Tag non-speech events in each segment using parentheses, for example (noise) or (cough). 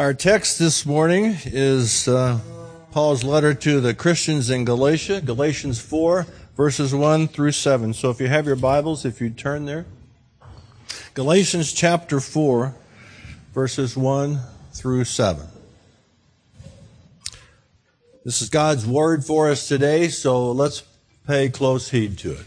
Our text this morning is uh, Paul's letter to the Christians in Galatia, Galatians 4, verses 1 through 7. So if you have your Bibles, if you turn there. Galatians chapter 4, verses 1 through 7. This is God's word for us today, so let's pay close heed to it.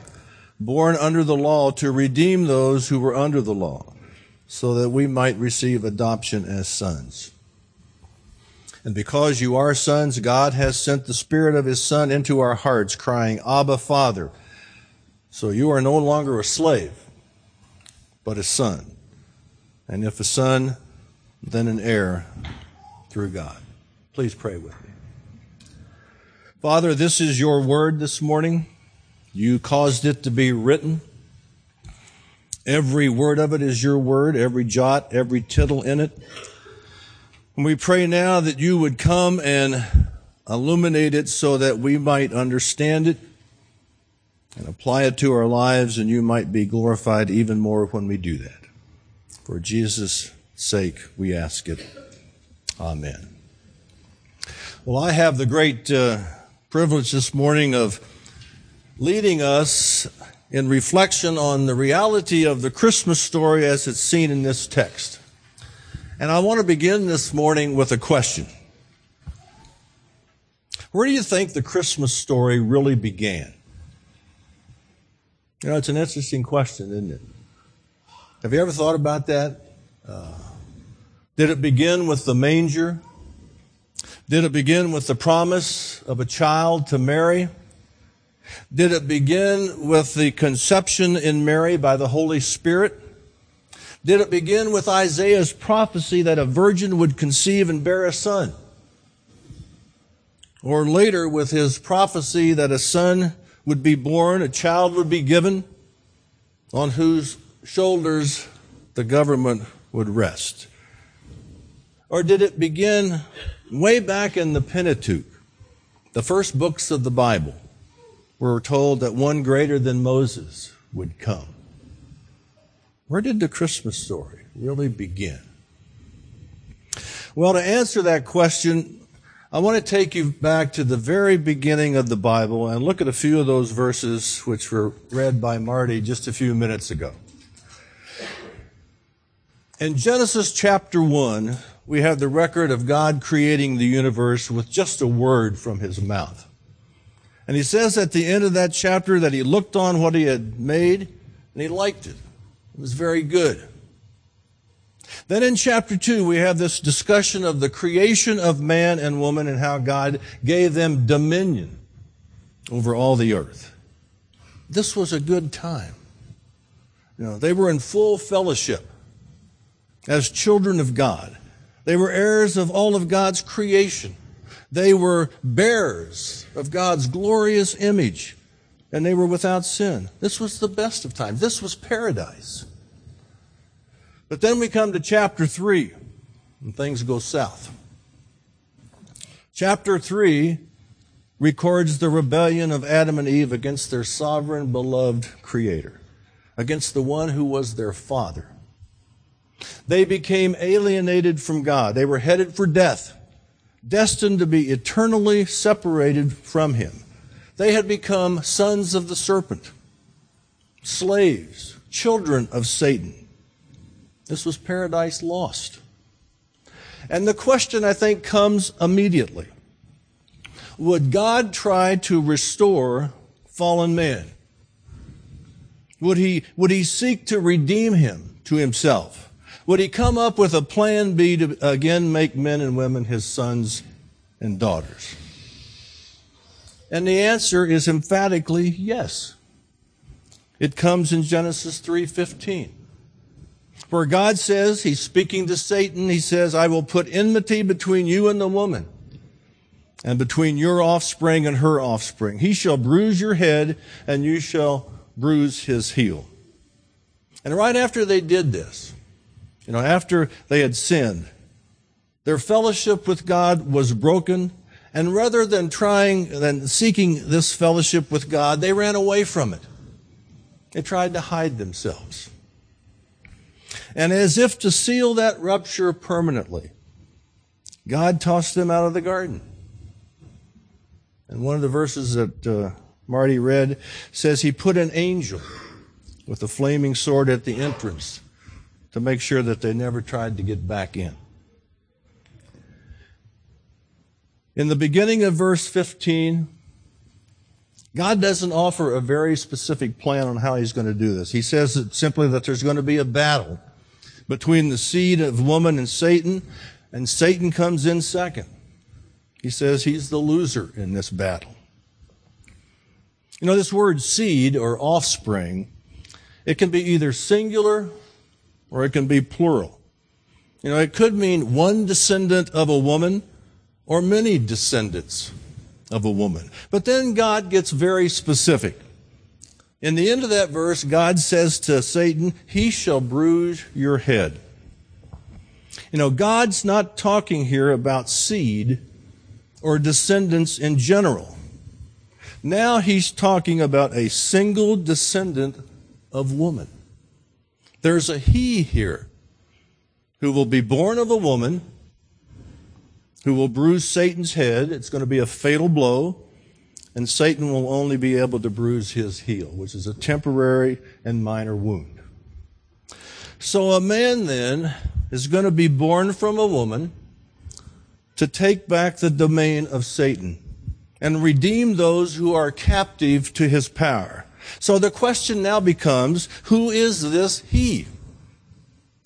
born under the law to redeem those who were under the law, so that we might receive adoption as sons. And because you are sons, God has sent the Spirit of His Son into our hearts, crying, Abba, Father. So you are no longer a slave, but a son. And if a son, then an heir through God. Please pray with me. Father, this is your word this morning. You caused it to be written. Every word of it is your word, every jot, every tittle in it. And we pray now that you would come and illuminate it so that we might understand it and apply it to our lives and you might be glorified even more when we do that. For Jesus' sake, we ask it. Amen. Well, I have the great uh, privilege this morning of leading us in reflection on the reality of the Christmas story as it's seen in this text. And I want to begin this morning with a question. Where do you think the Christmas story really began? You know, it's an interesting question, isn't it? Have you ever thought about that? Uh, did it begin with the manger? Did it begin with the promise of a child to Mary? Did it begin with the conception in Mary by the Holy Spirit? Did it begin with Isaiah's prophecy that a virgin would conceive and bear a son? Or later with his prophecy that a son would be born, a child would be given, on whose shoulders the government would rest? Or did it begin way back in the Pentateuch, the first books of the Bible? We're told that one greater than Moses would come. Where did the Christmas story really begin? Well, to answer that question, I want to take you back to the very beginning of the Bible and look at a few of those verses which were read by Marty just a few minutes ago. In Genesis chapter 1, we have the record of God creating the universe with just a word from his mouth. And he says at the end of that chapter that he looked on what he had made and he liked it. It was very good. Then in chapter 2, we have this discussion of the creation of man and woman and how God gave them dominion over all the earth. This was a good time. You know, they were in full fellowship as children of God. They were heirs of all of God's creation. They were bearers of God's glorious image, and they were without sin. This was the best of times. This was paradise. But then we come to chapter 3, and things go south. Chapter 3 records the rebellion of Adam and Eve against their sovereign, beloved Creator, against the one who was their Father. They became alienated from God. They were headed for death destined to be eternally separated from him. They had become sons of the serpent, slaves, children of Satan. This was paradise lost. And the question, I think, comes immediately. Would God try to restore fallen man? Would he, would he seek to redeem him to himself? Would he come up with a plan B to again make men and women his sons and daughters? And the answer is emphatically yes. It comes in Genesis 3:15. where God says, He's speaking to Satan, He says, I will put enmity between you and the woman, and between your offspring and her offspring. He shall bruise your head, and you shall bruise his heel. And right after they did this, you know, after they had sinned, their fellowship with God was broken, and rather than trying, than seeking this fellowship with God, they ran away from it. They tried to hide themselves. And as if to seal that rupture permanently, God tossed them out of the garden. And one of the verses that uh, Marty read says he put an angel with a flaming sword at the entrance to make sure that they never tried to get back in. In the beginning of verse 15, God doesn't offer a very specific plan on how he's going to do this. He says that simply that there's going to be a battle between the seed of woman and Satan, and Satan comes in second. He says he's the loser in this battle. You know, this word seed or offspring, it can be either singular or it can be plural. You know, it could mean one descendant of a woman or many descendants of a woman. But then God gets very specific. In the end of that verse, God says to Satan, He shall bruise your head. You know, God's not talking here about seed or descendants in general. Now he's talking about a single descendant of woman. There's a he here who will be born of a woman who will bruise Satan's head. It's going to be a fatal blow. And Satan will only be able to bruise his heel, which is a temporary and minor wound. So a man then is going to be born from a woman to take back the domain of Satan and redeem those who are captive to his power. So the question now becomes, who is this he?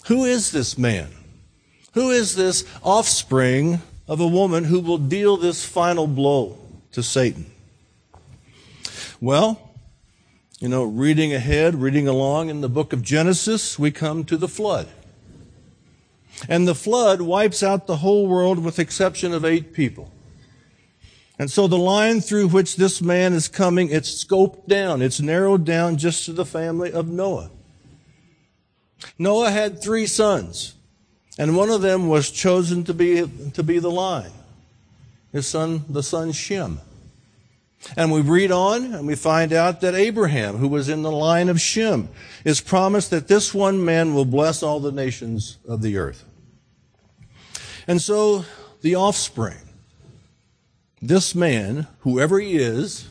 Who is this man? Who is this offspring of a woman who will deal this final blow to Satan? Well, you know, reading ahead, reading along in the book of Genesis, we come to the flood. And the flood wipes out the whole world with exception of eight people. And so the line through which this man is coming, it's scoped down. It's narrowed down just to the family of Noah. Noah had three sons. And one of them was chosen to be, to be the line. His son, the son Shem. And we read on and we find out that Abraham, who was in the line of Shem, is promised that this one man will bless all the nations of the earth. And so the offspring, this man, whoever he is,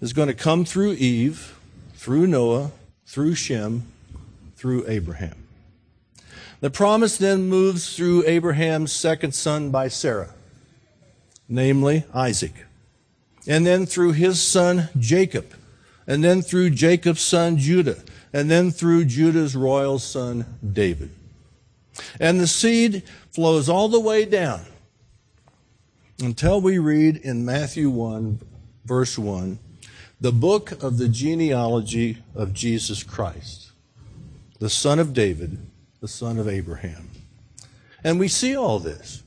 is going to come through Eve, through Noah, through Shem, through Abraham. The promise then moves through Abraham's second son by Sarah, namely Isaac. And then through his son Jacob. And then through Jacob's son Judah. And then through Judah's royal son David. And the seed flows all the way down until we read in Matthew 1, verse 1, the book of the genealogy of Jesus Christ, the son of David the son of Abraham. And we see all this.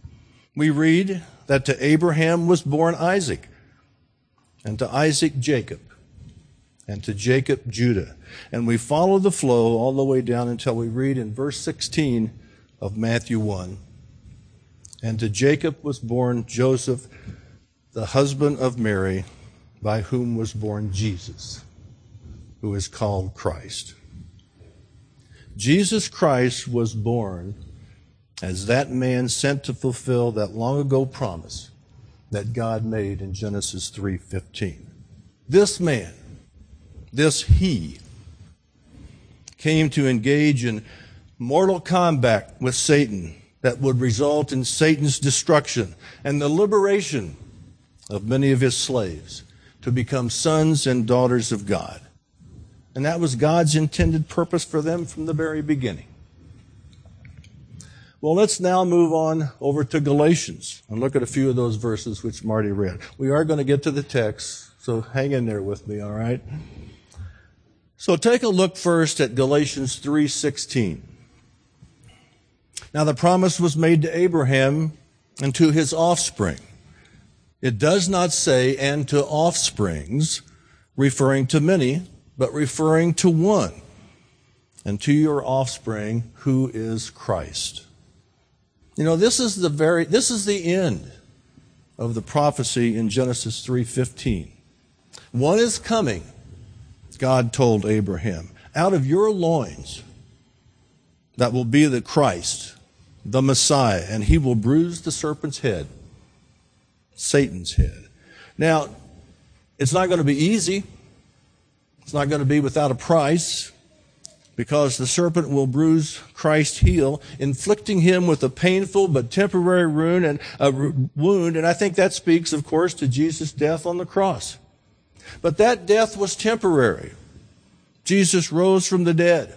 We read that to Abraham was born Isaac, and to Isaac, Jacob, and to Jacob, Judah. And we follow the flow all the way down until we read in verse 16 of Matthew 1. And to Jacob was born Joseph, the husband of Mary, by whom was born Jesus, who is called Christ. Jesus Christ was born as that man sent to fulfill that long ago promise that God made in Genesis 3:15. This man, this he came to engage in mortal combat with Satan that would result in Satan's destruction and the liberation of many of his slaves to become sons and daughters of God. And that was God's intended purpose for them from the very beginning. Well, let's now move on over to Galatians and look at a few of those verses which Marty read. We are going to get to the text, so hang in there with me, all right? So take a look first at Galatians 3:16. Now, the promise was made to Abraham and to his offspring. It does not say, and to offsprings, referring to many, but referring to one, and to your offspring, who is Christ. You know, this is the very, this is the end of the prophecy in Genesis 3:15. One is coming, God told Abraham, out of your loins that will be the Christ, the Messiah, and he will bruise the serpent's head, Satan's head. Now, it's not going to be easy. It's not going to be without a price because the serpent will bruise Christ's heel, inflicting him with a painful but temporary wound and a wound. And I think that speaks, of course, to Jesus' death on the cross. But that death was temporary. Jesus rose from the dead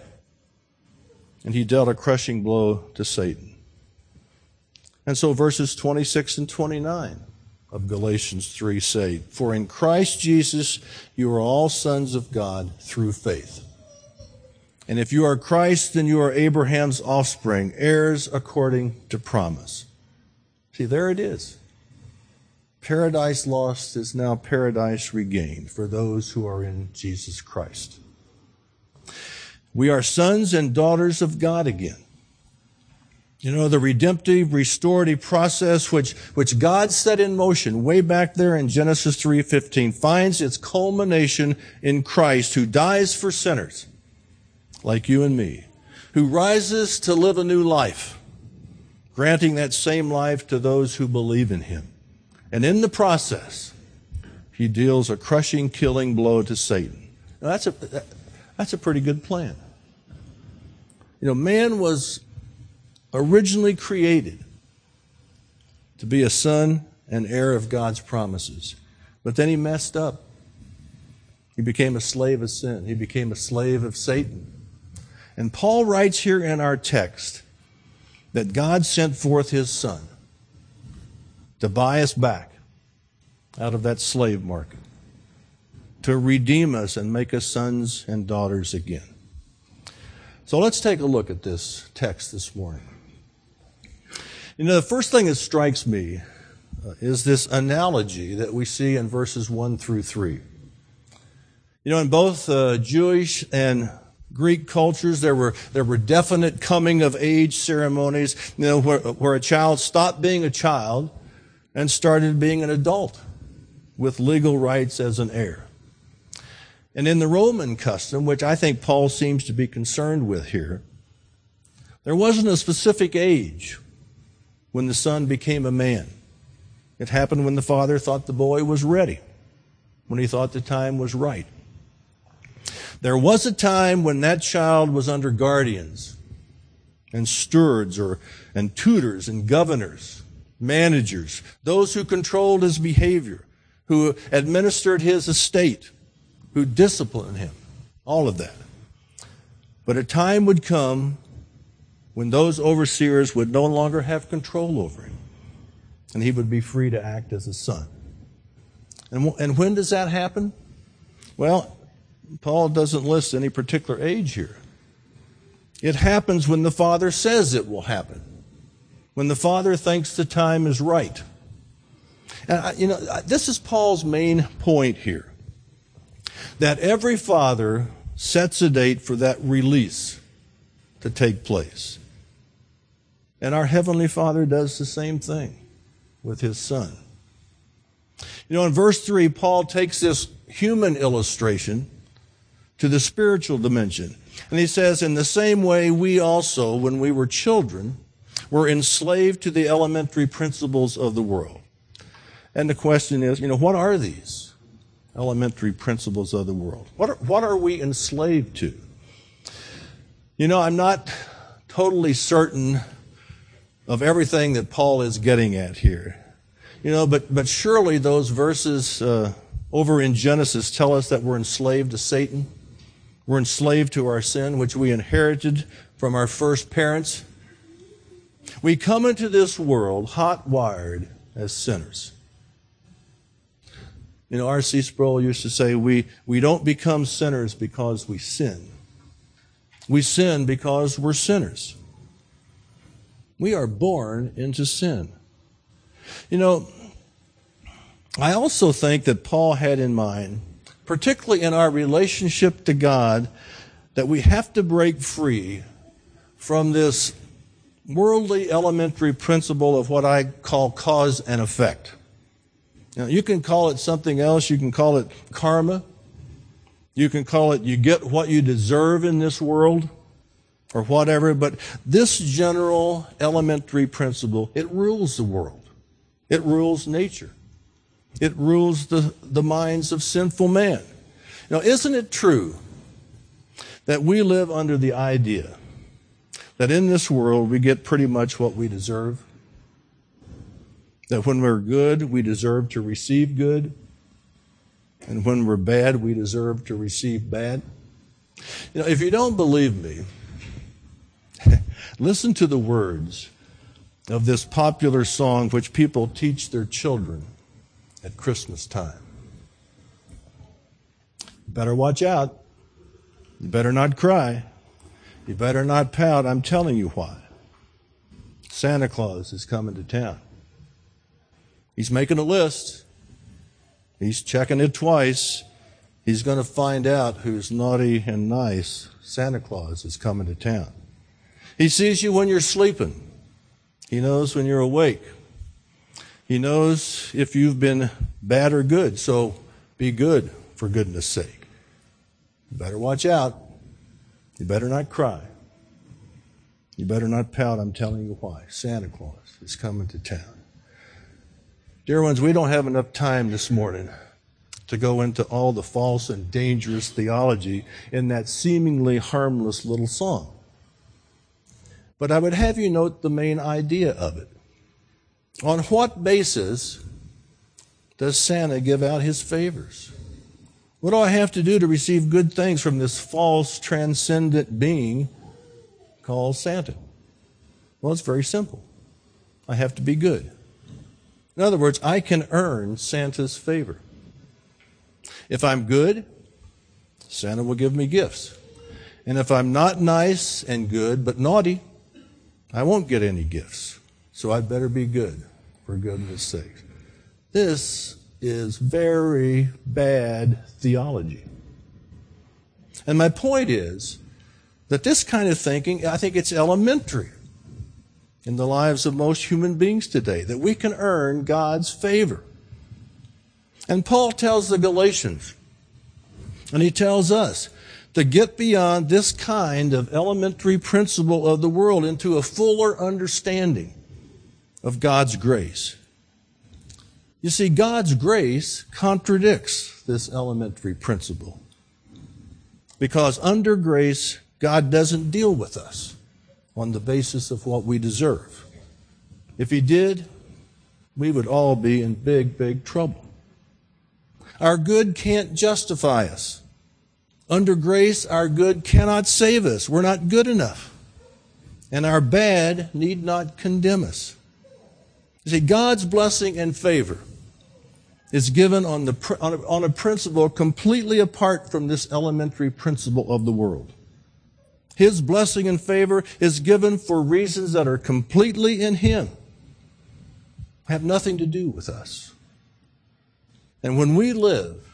and he dealt a crushing blow to Satan. And so verses 26 and 29 of Galatians 3 say, For in Christ Jesus you are all sons of God through faith. And if you are Christ, then you are Abraham's offspring, heirs according to promise. See, there it is. Paradise lost is now paradise regained for those who are in Jesus Christ. We are sons and daughters of God again. You know, the redemptive, restorative process which, which God set in motion way back there in Genesis 3.15 finds its culmination in Christ who dies for sinners like you and me, who rises to live a new life, granting that same life to those who believe in him. And in the process, he deals a crushing, killing blow to Satan. Now, that's a, that's a pretty good plan. You know, man was originally created to be a son and heir of God's promises. But then he messed up. He became a slave of sin. He became a slave of Satan. And Paul writes here in our text that God sent forth his son to buy us back out of that slave market, to redeem us and make us sons and daughters again. So let's take a look at this text this morning. You know, the first thing that strikes me uh, is this analogy that we see in verses 1 through 3. You know, in both uh, Jewish and Greek cultures, there were, there were definite coming of age ceremonies, you know, where, where a child stopped being a child and started being an adult with legal rights as an heir. And in the Roman custom, which I think Paul seems to be concerned with here, there wasn't a specific age when the son became a man. It happened when the father thought the boy was ready, when he thought the time was right. There was a time when that child was under guardians and stewards or, and tutors and governors, managers, those who controlled his behavior, who administered his estate, who disciplined him, all of that. But a time would come when those overseers would no longer have control over him, and he would be free to act as a son. And, and when does that happen? Well, Paul doesn't list any particular age here. It happens when the Father says it will happen, when the Father thinks the time is right. And, you know, this is Paul's main point here that every father sets a date for that release to take place. And our Heavenly Father does the same thing with His Son. You know, in verse 3, Paul takes this human illustration to the spiritual dimension. And he says, in the same way, we also, when we were children, were enslaved to the elementary principles of the world. And the question is, you know, what are these elementary principles of the world? What are, what are we enslaved to? You know, I'm not totally certain of everything that Paul is getting at here. You know, but, but surely those verses uh, over in Genesis tell us that we're enslaved to Satan. We're enslaved to our sin, which we inherited from our first parents. We come into this world hot wired as sinners. You know, R.C. Sproul used to say, we, we don't become sinners because we sin. We sin because we're sinners. We are born into sin. You know, I also think that Paul had in mind, particularly in our relationship to God, that we have to break free from this worldly elementary principle of what I call cause and effect. Now, you can call it something else. You can call it karma. You can call it you get what you deserve in this world or whatever. But this general elementary principle, it rules the world. It rules nature. It rules the, the minds of sinful man. Now, isn't it true that we live under the idea that in this world we get pretty much what we deserve? That when we're good, we deserve to receive good, and when we're bad, we deserve to receive bad? You know, if you don't believe me, (laughs) listen to the words of this popular song which people teach their children at Christmas time. Better watch out. You better not cry. You better not pout. I'm telling you why. Santa Claus is coming to town. He's making a list. He's checking it twice. He's going to find out who's naughty and nice. Santa Claus is coming to town. He sees you when you're sleeping. He knows when you're awake. He knows if you've been bad or good. So be good, for goodness sake. You better watch out. You better not cry. You better not pout. I'm telling you why. Santa Claus is coming to town. Dear ones, we don't have enough time this morning to go into all the false and dangerous theology in that seemingly harmless little song. But I would have you note the main idea of it. On what basis does Santa give out his favors? What do I have to do to receive good things from this false, transcendent being called Santa? Well, it's very simple. I have to be good. In other words, I can earn Santa's favor. If I'm good, Santa will give me gifts. And if I'm not nice and good, but naughty, I won't get any gifts. So I'd better be good, for goodness sake. This is very bad theology. And my point is that this kind of thinking, I think it's elementary in the lives of most human beings today, that we can earn God's favor. And Paul tells the Galatians, and he tells us, to get beyond this kind of elementary principle of the world into a fuller understanding of God's grace. You see, God's grace contradicts this elementary principle. Because under grace, God doesn't deal with us on the basis of what we deserve. If he did, we would all be in big, big trouble. Our good can't justify us. Under grace, our good cannot save us. We're not good enough. And our bad need not condemn us. You see, God's blessing and favor is given on, the, on, a, on a principle completely apart from this elementary principle of the world. His blessing and favor is given for reasons that are completely in Him, have nothing to do with us. And when we live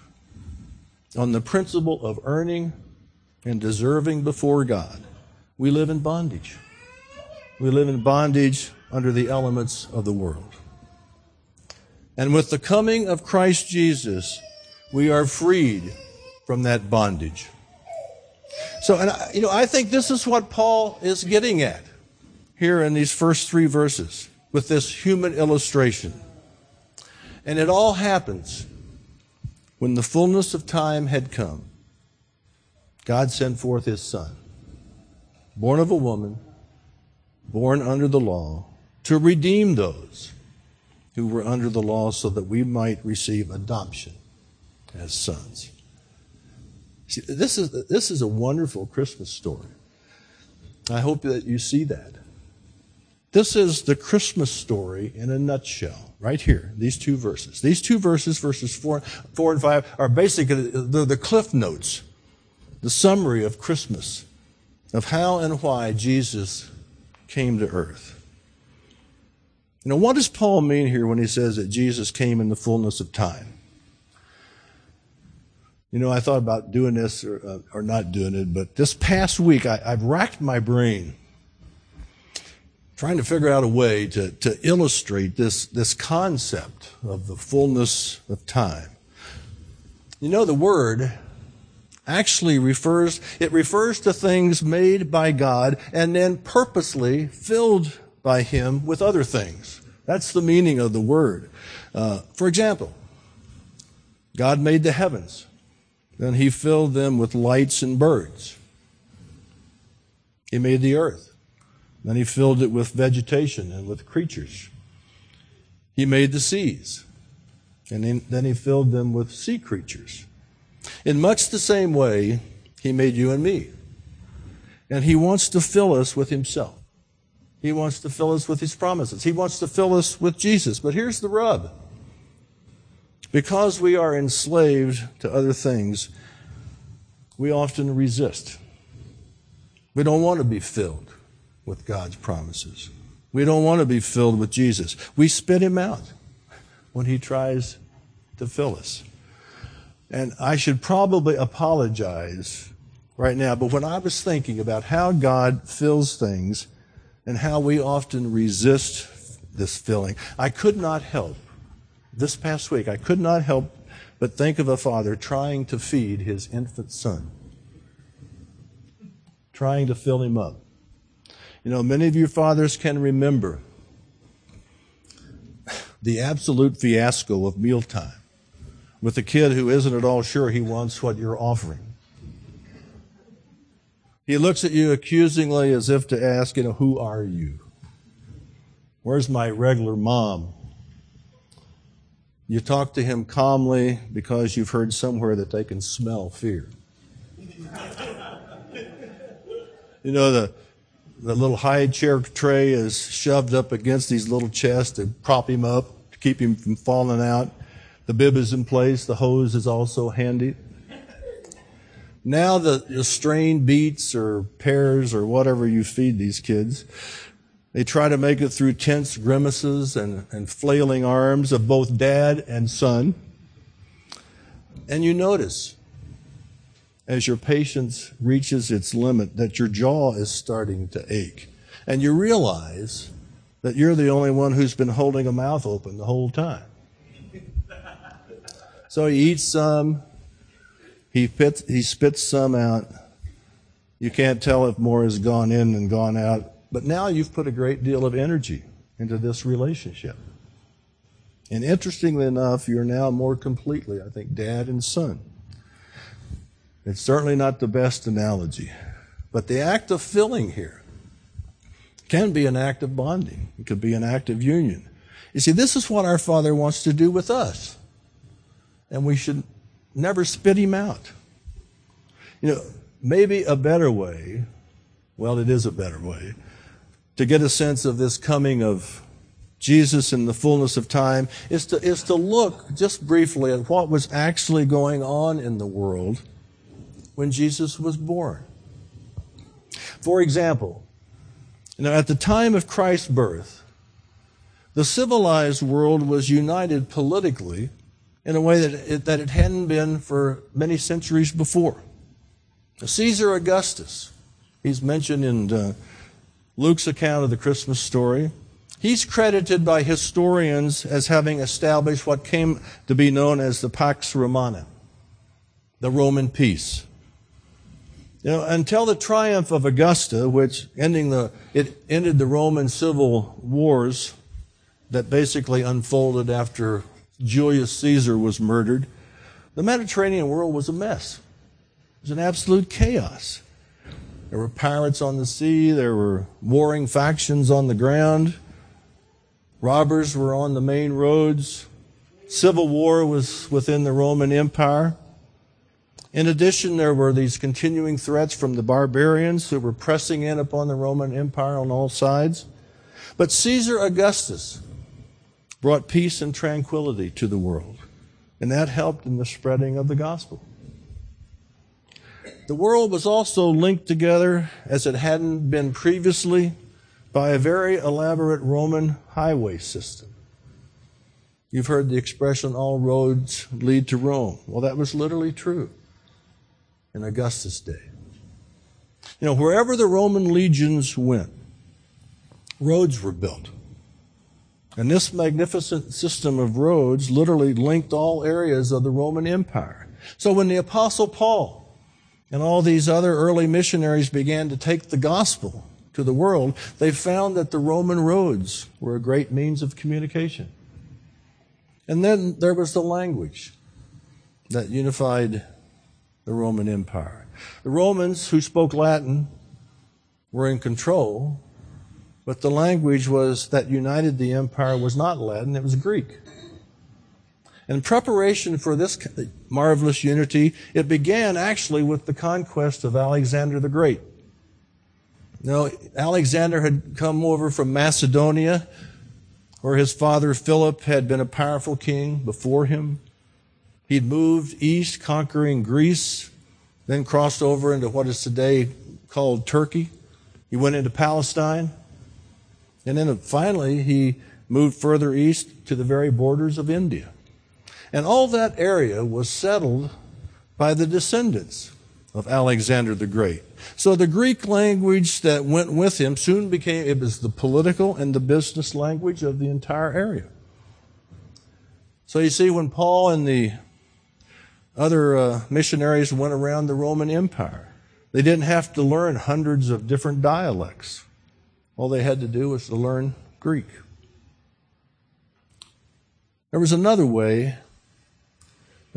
on the principle of earning and deserving before God, we live in bondage. We live in bondage under the elements of the world. And with the coming of Christ Jesus, we are freed from that bondage. So, and I, you know, I think this is what Paul is getting at here in these first three verses with this human illustration. And it all happens when the fullness of time had come. God sent forth his son, born of a woman, born under the law, to redeem those who were under the law so that we might receive adoption as sons. See, this is, this is a wonderful Christmas story. I hope that you see that. This is the Christmas story in a nutshell, right here, these two verses. These two verses, verses four, four and five, are basically the, the cliff notes, the summary of Christmas, of how and why Jesus came to earth. You know, what does Paul mean here when he says that Jesus came in the fullness of time? You know, I thought about doing this or, uh, or not doing it, but this past week I, I've racked my brain trying to figure out a way to, to illustrate this, this concept of the fullness of time. You know, the word actually refers, it refers to things made by God and then purposely filled by Him with other things. That's the meaning of the word. Uh, for example, God made the heavens. Then He filled them with lights and birds. He made the earth. Then He filled it with vegetation and with creatures. He made the seas. And then He filled them with sea creatures. In much the same way, He made you and me. And He wants to fill us with Himself. He wants to fill us with His promises. He wants to fill us with Jesus. But here's the rub. Because we are enslaved to other things, we often resist. We don't want to be filled with God's promises. We don't want to be filled with Jesus. We spit him out when he tries to fill us. And I should probably apologize right now, but when I was thinking about how God fills things and how we often resist this filling, I could not help, this past week, I could not help but think of a father trying to feed his infant son, trying to fill him up. You know, many of you fathers can remember the absolute fiasco of mealtime with a kid who isn't at all sure he wants what you're offering. He looks at you accusingly as if to ask, you know, who are you? Where's my regular mom? You talk to him calmly because you've heard somewhere that they can smell fear. you know, the, the little high chair tray is shoved up against his little chest to prop him up, to keep him from falling out. The bib is in place. The hose is also handy. Now the, the strained beets or pears or whatever you feed these kids, they try to make it through tense grimaces and, and flailing arms of both dad and son. And you notice as your patience reaches its limit that your jaw is starting to ache. And you realize that you're the only one who's been holding a mouth open the whole time. (laughs) So he eats some, he, pits, he spits some out. You can't tell if more has gone in and gone out. But now you've put a great deal of energy into this relationship. And interestingly enough, you're now more completely, I think, dad and son. It's certainly not the best analogy. But the act of filling here can be an act of bonding. It could be an act of union. You see, this is what our Father wants to do with us and we should never spit him out. You know, maybe a better way, well, it is a better way, to get a sense of this coming of Jesus in the fullness of time is to, is to look just briefly at what was actually going on in the world when Jesus was born. For example, you know, at the time of Christ's birth, the civilized world was united politically in a way that it, that it hadn't been for many centuries before. Caesar Augustus, he's mentioned in uh, Luke's account of the Christmas story. He's credited by historians as having established what came to be known as the Pax Romana, the Roman peace. You know, until the triumph of Augustus, which ending the, it ended the Roman civil wars that basically unfolded after Julius Caesar was murdered, the Mediterranean world was a mess. It was an absolute chaos. There were pirates on the sea, there were warring factions on the ground, robbers were on the main roads, civil war was within the Roman Empire. In addition, there were these continuing threats from the barbarians who were pressing in upon the Roman Empire on all sides. But Caesar Augustus, brought peace and tranquility to the world. And that helped in the spreading of the gospel. The world was also linked together as it hadn't been previously by a very elaborate Roman highway system. You've heard the expression, all roads lead to Rome. Well, that was literally true in Augustus' day. You know, wherever the Roman legions went, roads were built. And this magnificent system of roads literally linked all areas of the Roman Empire. So when the Apostle Paul and all these other early missionaries began to take the gospel to the world, they found that the Roman roads were a great means of communication. And then there was the language that unified the Roman Empire. The Romans who spoke Latin were in control, but the language was that united the empire was not Latin, it was Greek. In preparation for this marvelous unity, it began actually with the conquest of Alexander the Great. Now, Alexander had come over from Macedonia, where his father Philip had been a powerful king before him. He'd moved east, conquering Greece, then crossed over into what is today called Turkey. He went into Palestine. And then finally, he moved further east to the very borders of India. And all that area was settled by the descendants of Alexander the Great. So the Greek language that went with him soon became, it was the political and the business language of the entire area. So you see, when Paul and the other uh, missionaries went around the Roman Empire, they didn't have to learn hundreds of different dialects. All they had to do was to learn Greek. There was another way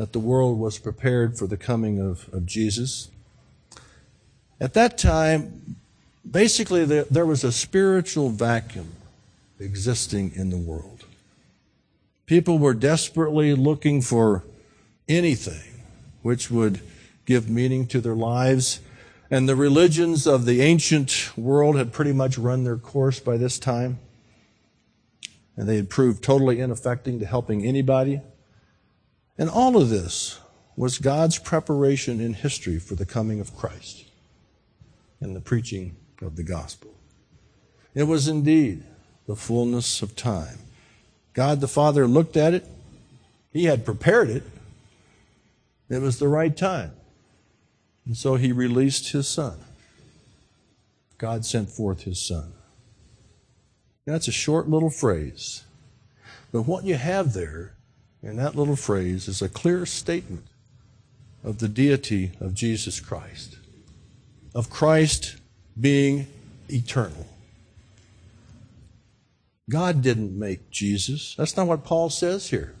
that the world was prepared for the coming of, of Jesus. At that time, basically, there, there was a spiritual vacuum existing in the world. People were desperately looking for anything which would give meaning to their lives. And the religions of the ancient world had pretty much run their course by this time. And they had proved totally ineffective to helping anybody. And all of this was God's preparation in history for the coming of Christ and the preaching of the gospel. It was indeed the fullness of time. God the Father looked at it, He had prepared it, it was the right time. And so He released His Son. God sent forth His Son. That's a short little phrase. But what you have there in that little phrase is a clear statement of the deity of Jesus Christ, of Christ being eternal. God didn't make Jesus. That's not what Paul says here.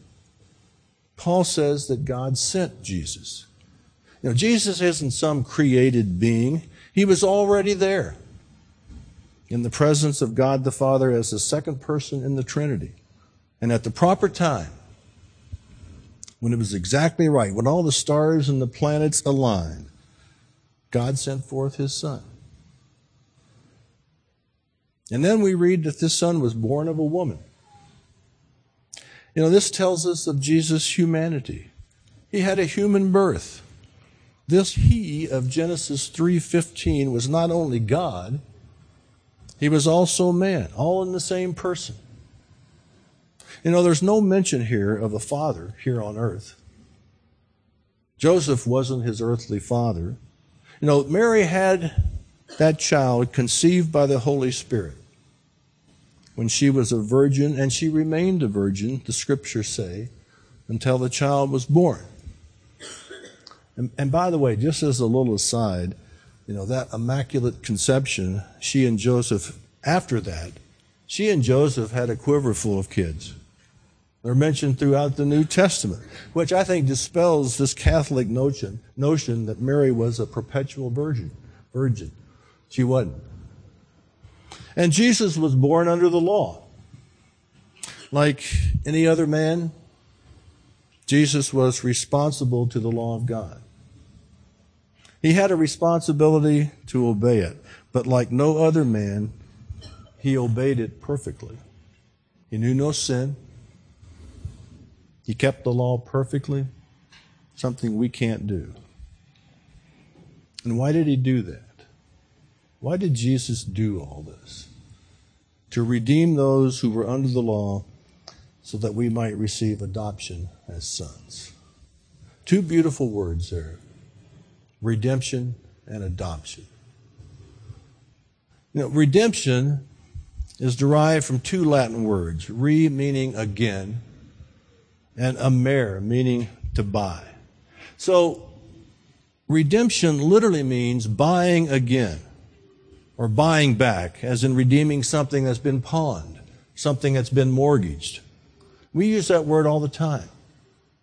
Paul says that God sent Jesus. Know, Jesus isn't some created being. He was already there in the presence of God the Father as the second person in the Trinity. And at the proper time, when it was exactly right, when all the stars and the planets aligned, God sent forth his son. And then we read that this son was born of a woman. You know, this tells us of Jesus' humanity. He had a human birth. This he of Genesis 3:15 was not only God, he was also man, all in the same person. You know, there's no mention here of a father here on earth. Joseph wasn't his earthly father. You know, Mary had that child conceived by the Holy Spirit when she was a virgin, and she remained a virgin, the scriptures say, until the child was born. And, and, by the way, just as a little aside, you know, that immaculate conception, she and Joseph, after that, she and Joseph had a quiver full of kids. They're mentioned throughout the New Testament, which I think dispels this Catholic notion, notion that Mary was a perpetual virgin. Virgin. She wasn't. And Jesus was born under the law. Like any other man, Jesus was responsible to the law of God. He had a responsibility to obey it, but like no other man, he obeyed it perfectly. He knew no sin. He kept the law perfectly, something we can't do. And why did he do that? Why did Jesus do all this? to redeem those who were under the law so that we might receive adoption as sons. Two beautiful words there redemption and adoption. You know, redemption is derived from two Latin words, re meaning again, and amer meaning to buy. So, redemption literally means buying again or buying back, as in redeeming something that's been pawned, something that's been mortgaged. We use that word all the time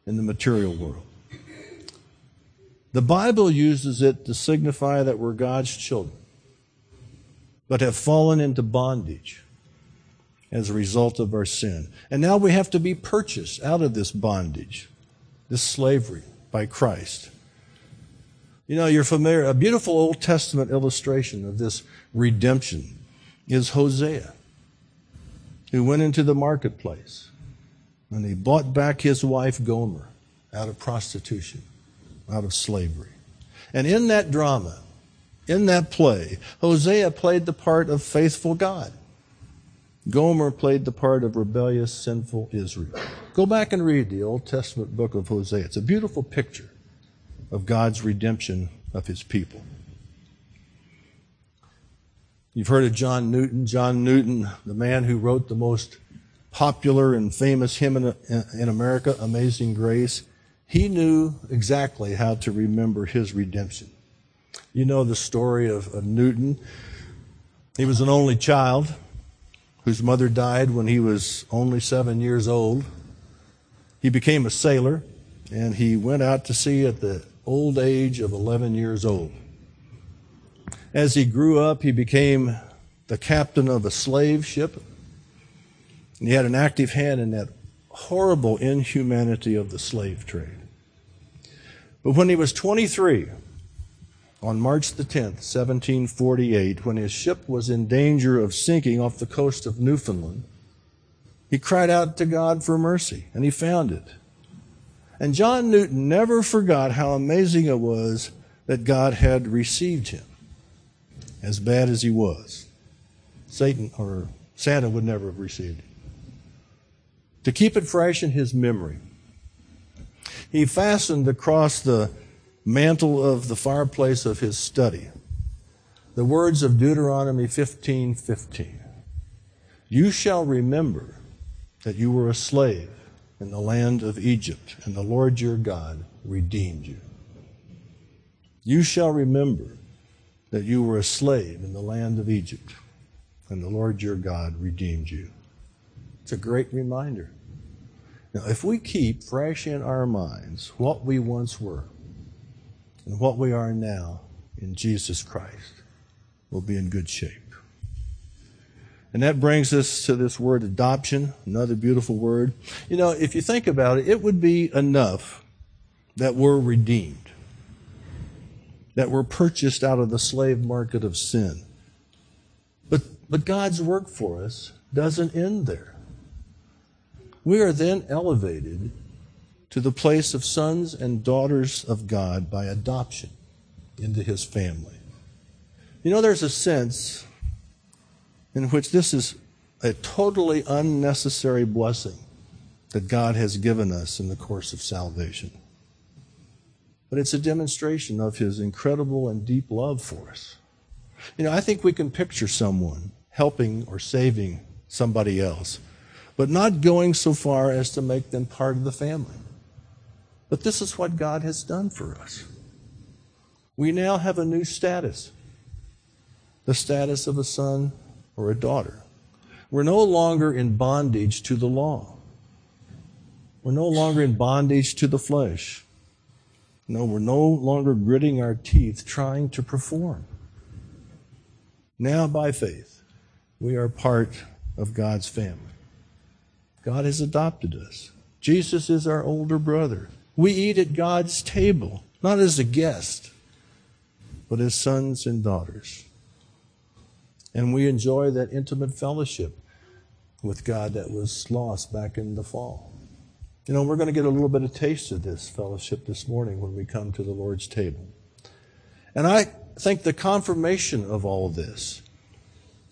in the material world. The Bible uses it to signify that we're God's children, but have fallen into bondage as a result of our sin. And now we have to be purchased out of this bondage, this slavery by Christ. You know, you're familiar, a beautiful Old Testament illustration of this redemption is Hosea, who went into the marketplace and he bought back his wife Gomer out of prostitution, out of slavery. And in that drama, in that play, Hosea played the part of faithful God. Gomer played the part of rebellious, sinful Israel. Go back and read the Old Testament book of Hosea. It's a beautiful picture of God's redemption of his people. You've heard of John Newton. John Newton, the man who wrote the most popular and famous hymn in, America, Amazing Grace. He knew exactly how to remember his redemption. You know the story of, of Newton. He was an only child whose mother died when he was only seven years old. He became a sailor and he went out to sea at the old age of 11 years old. As he grew up, he became the captain of a slave ship. And he had an active hand in that horrible inhumanity of the slave trade. But when he was 23, on March the 10th, 1748, when his ship was in danger of sinking off the coast of Newfoundland, he cried out to God for mercy, and he found it. And John Newton never forgot how amazing it was that God had received him, as bad as he was. Satan or Santa would never have received him. To keep it fresh in his memory, he fastened across the mantle of the fireplace of his study. The words of Deuteronomy 15 15. You shall remember that you were a slave in the land of Egypt, and the Lord your God redeemed you. You shall remember that you were a slave in the land of Egypt, and the Lord your God redeemed you. It's a great reminder. Now, if we keep fresh in our minds what we once were, and what we are now in Jesus Christ will be in good shape. And that brings us to this word adoption, another beautiful word. You know, if you think about it, it would be enough that we're redeemed, that we're purchased out of the slave market of sin. But, but God's work for us doesn't end there. We are then elevated to the place of sons and daughters of God by adoption into his family. You know, there's a sense in which this is a totally unnecessary blessing that God has given us in the course of salvation. But it's a demonstration of his incredible and deep love for us. You know, I think we can picture someone helping or saving somebody else, but not going so far as to make them part of the family. But this is what God has done for us. We now have a new status the status of a son or a daughter. We're no longer in bondage to the law. We're no longer in bondage to the flesh. No, we're no longer gritting our teeth trying to perform. Now, by faith, we are part of God's family. God has adopted us. Jesus is our older brother. We eat at God's table, not as a guest, but as sons and daughters. And we enjoy that intimate fellowship with God that was lost back in the fall. You know, we're going to get a little bit of taste of this fellowship this morning when we come to the Lord's table. And I think the confirmation of all this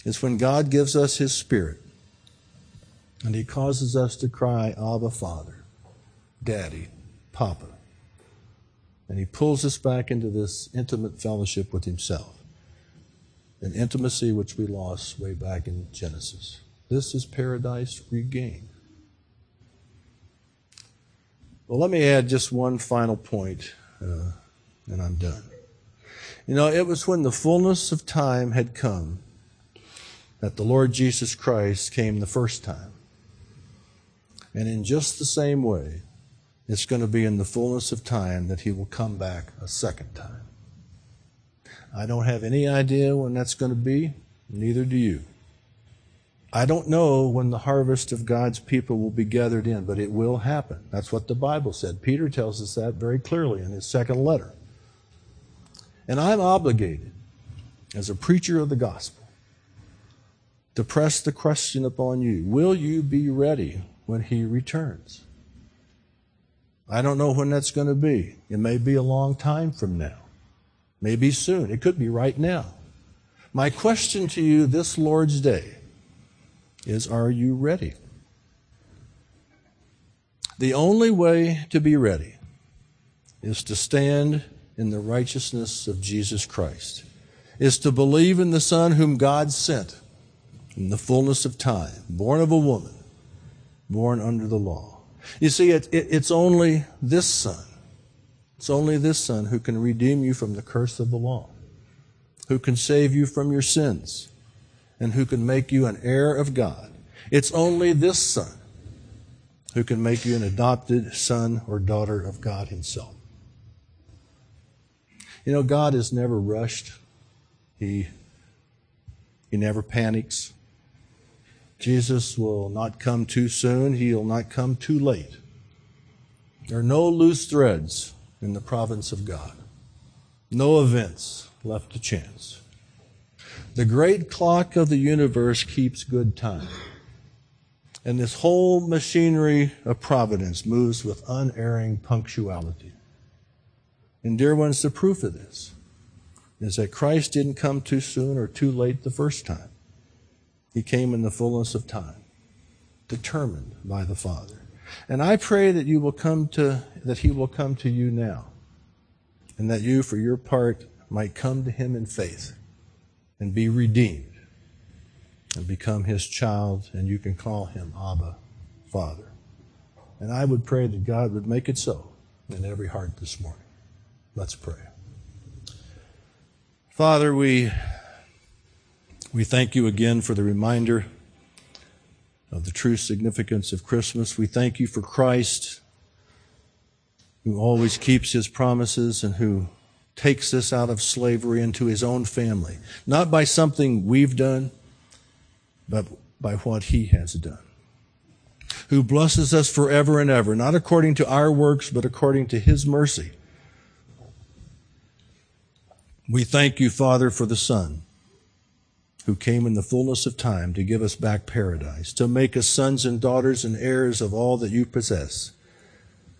is when God gives us His Spirit and He causes us to cry, Abba, Father, Daddy, Papa. And He pulls us back into this intimate fellowship with Himself, an intimacy which we lost way back in Genesis. This is paradise regained. Well, let me add just one final point, uh, and I'm done. You know, it was when the fullness of time had come that the Lord Jesus Christ came the first time. And in just the same way, it's going to be in the fullness of time that he will come back a second time. I don't have any idea when that's going to be, neither do you. I don't know when the harvest of God's people will be gathered in, but it will happen. That's what the Bible said. Peter tells us that very clearly in his second letter. And I'm obligated, as a preacher of the gospel, to press the question upon you Will you be ready when he returns? I don't know when that's going to be. It may be a long time from now, maybe soon. It could be right now. My question to you this Lord's Day is Are you ready? The only way to be ready is to stand in the righteousness of Jesus Christ, is to believe in the Son whom God sent in the fullness of time, born of a woman, born under the law. You see, it, it, it's only this Son, it's only this Son who can redeem you from the curse of the law, who can save you from your sins, and who can make you an heir of God. It's only this Son who can make you an adopted son or daughter of God Himself. You know, God is never rushed. He, he never panics. Jesus will not come too soon. He'll not come too late. There are no loose threads in the providence of God. No events left to chance. The great clock of the universe keeps good time. And this whole machinery of providence moves with unerring punctuality. And, dear ones, the proof of this is that Christ didn't come too soon or too late the first time. He came in the fullness of time, determined by the Father. And I pray that you will come to, that He will come to you now, and that you, for your part, might come to Him in faith and be redeemed and become his child, and you can call him Abba, Father. And I would pray that God would make it so in every heart this morning. Let's pray. Father, we, we thank you again for the reminder of the true significance of Christmas. We thank you for Christ, who always keeps his promises and who takes us out of slavery into his own family, not by something we've done but by what he has done. Who blesses us forever and ever, not according to our works, but according to his mercy. We thank you, Father, for the Son who came in the fullness of time to give us back paradise, to make us sons and daughters and heirs of all that you possess.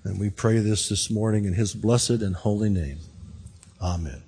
And we pray this this morning in his blessed and holy name. Amen.